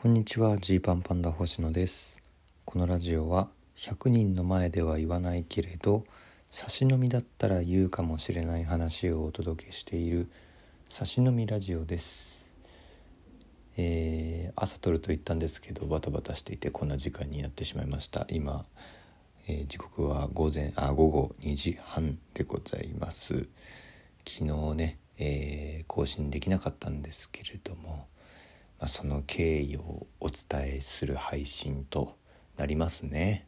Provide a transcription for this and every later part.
こんにちはジーパンパンダ星野です。このラジオは100人の前では言わないけれど差し飲みだったら言うかもしれない話をお届けしている差し飲みラジオです。えー、朝撮ると言ったんですけどバタバタしていてこんな時間になってしまいました。今、えー、時刻は午前あ午後2時半でございます。昨日ね、えー、更新できなかったんですけれどもまあ、その経緯をお伝えする配信となりますね。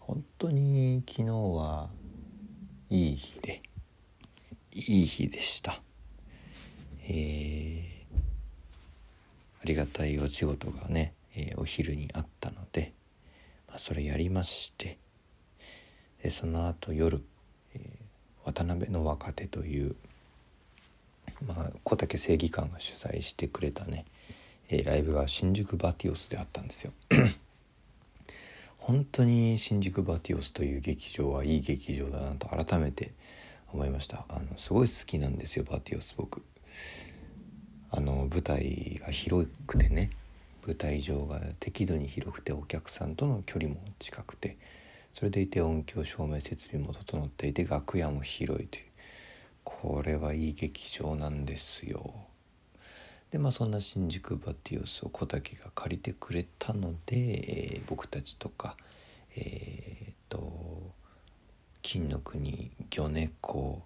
本当に昨日はいい日でいい日でした。えー、ありがたいお仕事がね、えー、お昼にあったので、まあ、それやりましてでその後夜、えー、渡辺の若手というまあ、小竹正義感が主催してくれたね、えー、ライブが新宿バティオスであったんですよ。本当に新宿バティオスという劇場はいい劇場だなと改めて思いました。あのすごい好きなんですよバティオス僕。あの舞台が広くてね舞台上が適度に広くてお客さんとの距離も近くてそれでいて音響照明設備も整っていて楽屋も広いという。これはいい劇場なんですよ。でまあそんな新宿バティオスを小竹が借りてくれたので、えー、僕たちとかえー、っと金の国魚猫、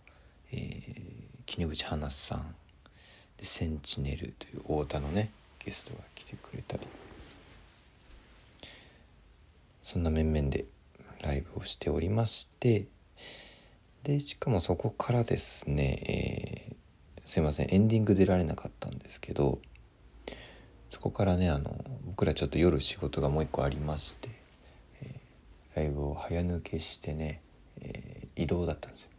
えー、絹淵花さんでセンチネルという太田のねゲストが来てくれたり。そんな面々でライブをしておりましてでしかもそこからですね、えーすいませんエンディング出られなかったんですけどそこからねあの僕らちょっと夜仕事がもう一個ありまして、えー、ライブを早抜けしてね、えー、移動だったんですよ。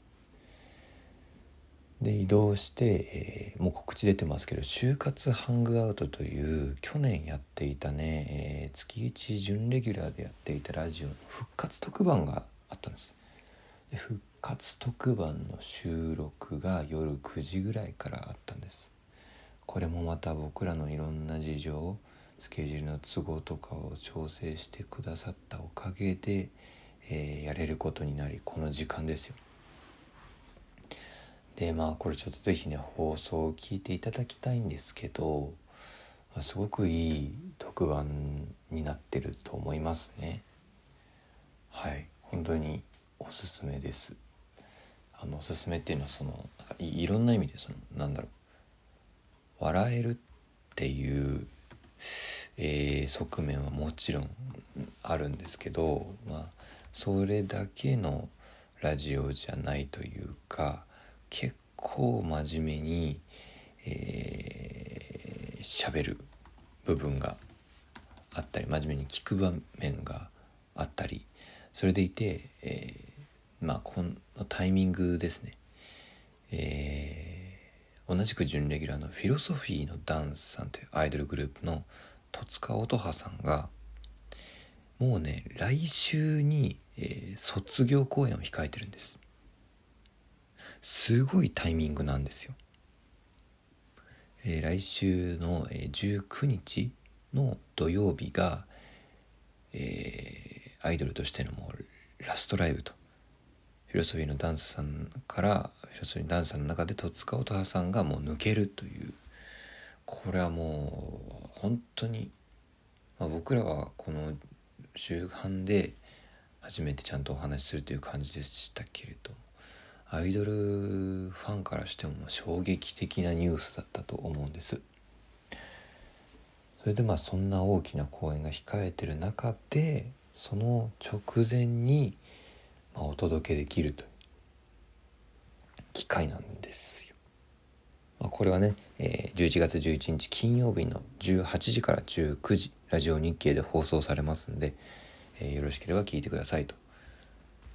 で移動して、えー、もう告知出てますけど「就活ハングアウト」という去年やっていたね、えー、月1準レギュラーでやっていたラジオの復活特番があったんです。で復活特番の収録が夜9時ぐらいからあったんです。これもまた僕らのいろんな事情スケジュールの都合とかを調整してくださったおかげで、えー、やれることになりこの時間ですよ。でまあこれちょっと是非ね放送を聞いていただきたいんですけど、まあ、すごくいい特番になってると思いますね。はい。本当におすすめです。あのおすすめっていうのはそのなんかいろんな意味でそのなんだろう。笑えるっていう、えー、側面はもちろんあるんですけどまあそれだけのラジオじゃないというか結構真面目にえー、喋る部分があったり真面目に聞く場面があったりそれでいて、えーまあこのタイミングですね。えー、同じく準レギュラーのフィロソフィーのダンスさんというアイドルグループの戸塚音羽さんがもうね来週に、えー、卒業公演を控えてるんです。すごいタイミングなんですよ、えー、来週の、えー、19日の土曜日が、えー、アイドルとしてのもうラストライブと。フィロソフィーのダンスさんからフィロソフィーのダンスさんの中で戸塚音羽さんがもう抜けるという。これはもう本当に、まあ、僕らはこの週半で初めてちゃんとお話しするという感じでしたけれどアイドルファンからしても衝撃的なニュースだったと思うんです。それでまあそんな大きな公演が控えてる中でその直前にお届けできるという機会なんですよ。まあ、これはね、えー、11月11日金曜日の18時から19時ラジオ日経で放送されますんで、えー、よろしければ聞いてくださいと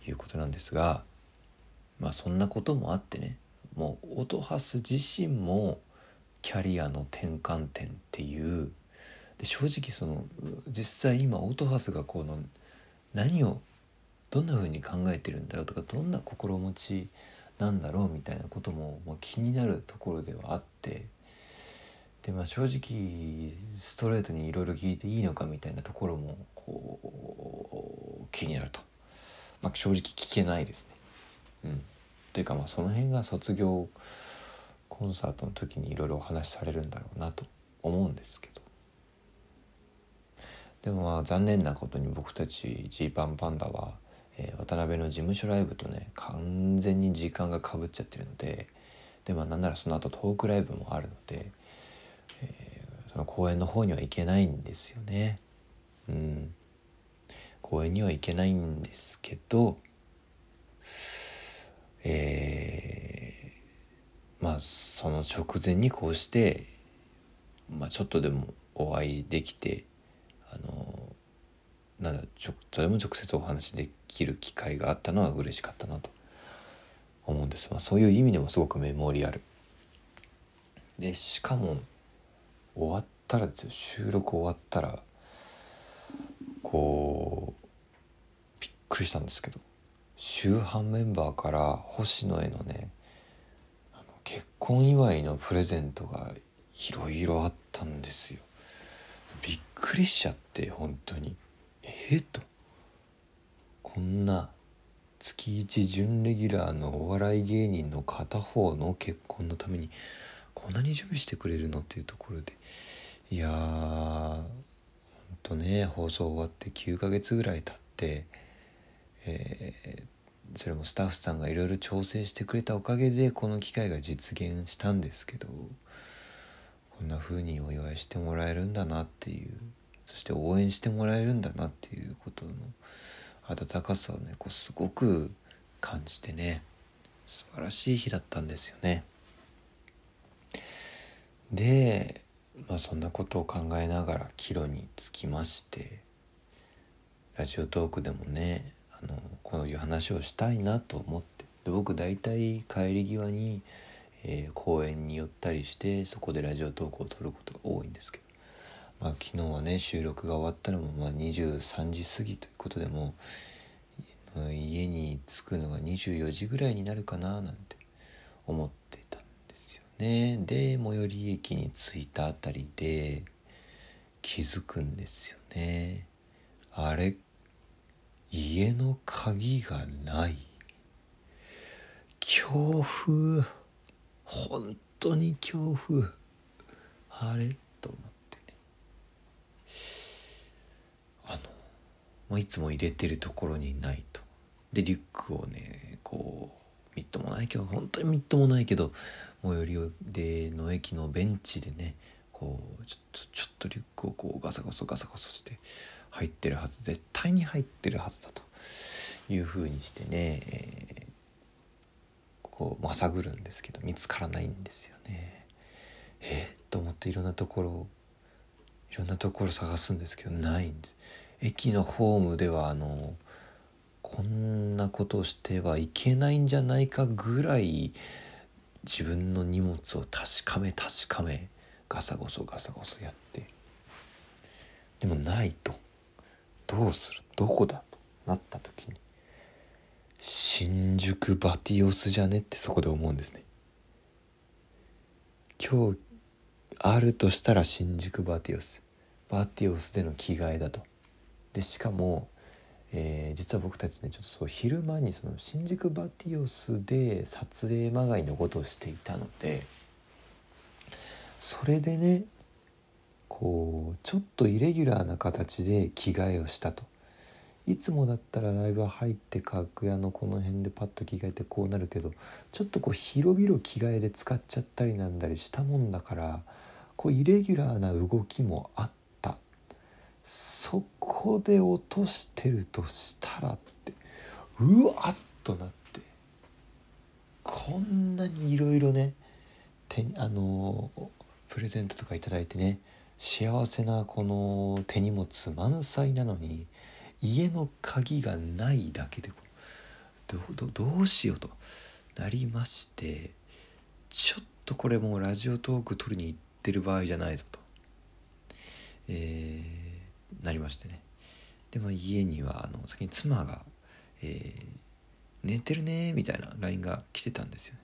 いうことなんですがまあそんなこともあってねもう音ハス自身もキャリアの転換点っていうで正直その実際今音ハスがこの何をどんな風に考えてるんだろうとかどんな心持ちなんだろうみたいなことも、まあ、気になるところではあってでまあ正直ストレートにいろいろ聞いていいのかみたいなところもこう気になると、まあ、正直聞けないですね。うん、というかまあその辺が卒業コンサートの時にいろいろお話しされるんだろうなと思うんですけど。でもまあ残念なことに僕たちジーパンパンダは、えー、渡辺の事務所ライブとね完全に時間がかぶっちゃってるのででまあなんならその後トークライブもあるので、えー、その公演の方には行けないんですよね。うん、公演には行けないんですけどえー、まあその直前にこうして、まあ、ちょっとでもお会いできてなんだちょとでも直接お話できる機会があったのは嬉しかったなと思うんです、まあ、そういう意味でもすごくメモリアル。でしかも終わったらですよ。収録終わったらこうびっくりしたんですけど。周波メンバーから星野へのね結婚祝いのプレゼントがいろいろあったんですよ。びっくりしちゃって本当に。えっと。こんな月1準レギュラーのお笑い芸人の片方の結婚のためにこんなに準備してくれるのっていうところで。いやーほんとね放送終わって9ヶ月ぐらい経ってえー、それもスタッフさんがいろいろ調整してくれたおかげでこの機会が実現したんですけどこんな風にお祝いしてもらえるんだなっていう。そして応援してもらえるんだなっていうことの温かさをねこうすごく感じてね素晴らしい日だったんですよね。でまあそんなことを考えながら帰路につきましてラジオトークでもねあのこういう話をしたいなと思ってで僕大体帰り際に、えー、公園に寄ったりしてそこでラジオトークを撮ることが多いんですけど、まあ、昨日はね収録が終わったのもまあ23時過ぎということでも家に着くのが24時ぐらいになるかななんて思ってたんですよね。で最寄り駅に着いたあたりで気づくんですよね。あれ家の鍵がない。恐怖。本当に恐怖。あれ？と思ってねあのもういつも入れてるところにないとでリュックをねこうみっともないけど本当にみっともないけど最寄りでの駅のベンチでねこうちょっとちょっとリュックをこうガサゴソガサゴソして入ってるはず絶対に入ってるはずだというふうにしてね、えー、こうまさぐるんですけど見つからないんですよね。えー、と思っていろんなところいろんなところ探すんですけどないんです。駅のホームではあのこんなことしてはいけないんじゃないかぐらい自分の荷物を確かめ確かめガサゴソガサゴソやって。でもないと。どうする？どこだ？となった時に新宿バティオスじゃね？ってそこで思うんですね。今日あるとしたら新宿バティオス。バティオスでの着替えだと。でしかも、えー、実は僕たちねちょっとそう昼間にその新宿バティオスで撮影まがいのことをしていたのでそれでねこうちょっとイレギュラーな形で着替えをしたと。いつもだったらライブ入って楽屋のこの辺でパッと着替えてこうなるけどちょっとこう広々着替えで使っちゃったりなんだりしたもんだからこうイレギュラーな動きもあっそこで落としてるとしたらってうわっとなってこんなにいろいろね手あのプレゼントとか頂いてね幸せなこの手荷物満載なのに家の鍵がないだけでどうしようとなりましてちょっとこれもうラジオトーク取りに行ってる場合じゃないぞと、えー、なりましてね。でも家にはあの先に妻が、えー「寝てるね」みたいな LINE が来てたんですよね。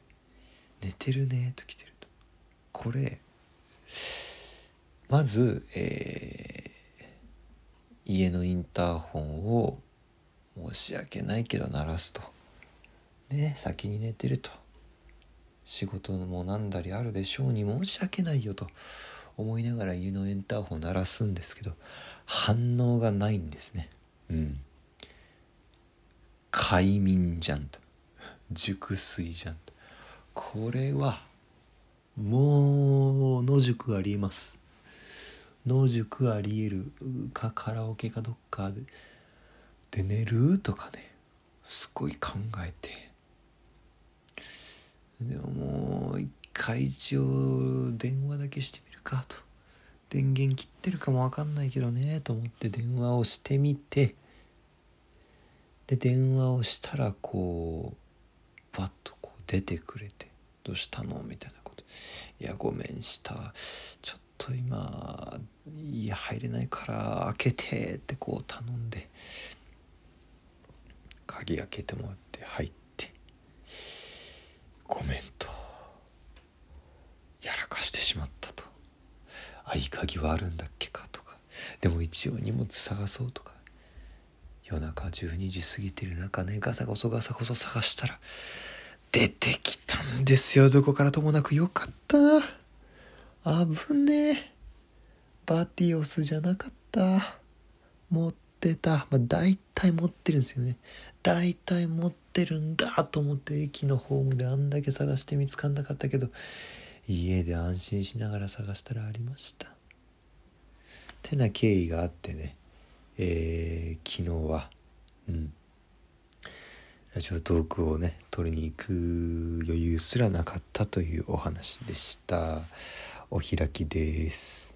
寝てるねと来てると。これまず、えー、家のインターホンを申し訳ないけど鳴らすと。ね先に寝てると。仕事も何だりあるでしょうに申し訳ないよと思いながら家のインターホン鳴らすんですけど反応がないんですね。うん。快眠じゃんと。熟睡じゃんと。これはもう野宿ありえます。野宿ありえるかカラオケかどっかで。で寝るとかね。すごい考えて。でももう一回一応電話だけしてみるかと。電源切ってるかも分かんないけどねと思って電話をしてみて。で電話をしたらこうバッとこう出てくれて「どうしたの?」みたいなこと「いやごめんしたちょっと今家入れないから開けて」ってこう頼んで鍵開けてもらって入って「ごめん」とやらかしてしまったと「合鍵はあるんだっけか」とか。でも一応荷物探そうとか。夜中12時過ぎてる中ねガサゴソガサゴソ探したら出てきたんですよ。どこからともなくよかった。危ねえ。バティオスじゃなかった。持ってた。まあ大体持ってるんですよね。大体持ってるんだと思って駅のホームであんだけ探して見つかんなかったけど家で安心しながら探したらありました。てな経緯があってね。えー、昨日は。うん。ラジオトークをね取りに行く余裕すらなかったというお話でした。お開きです。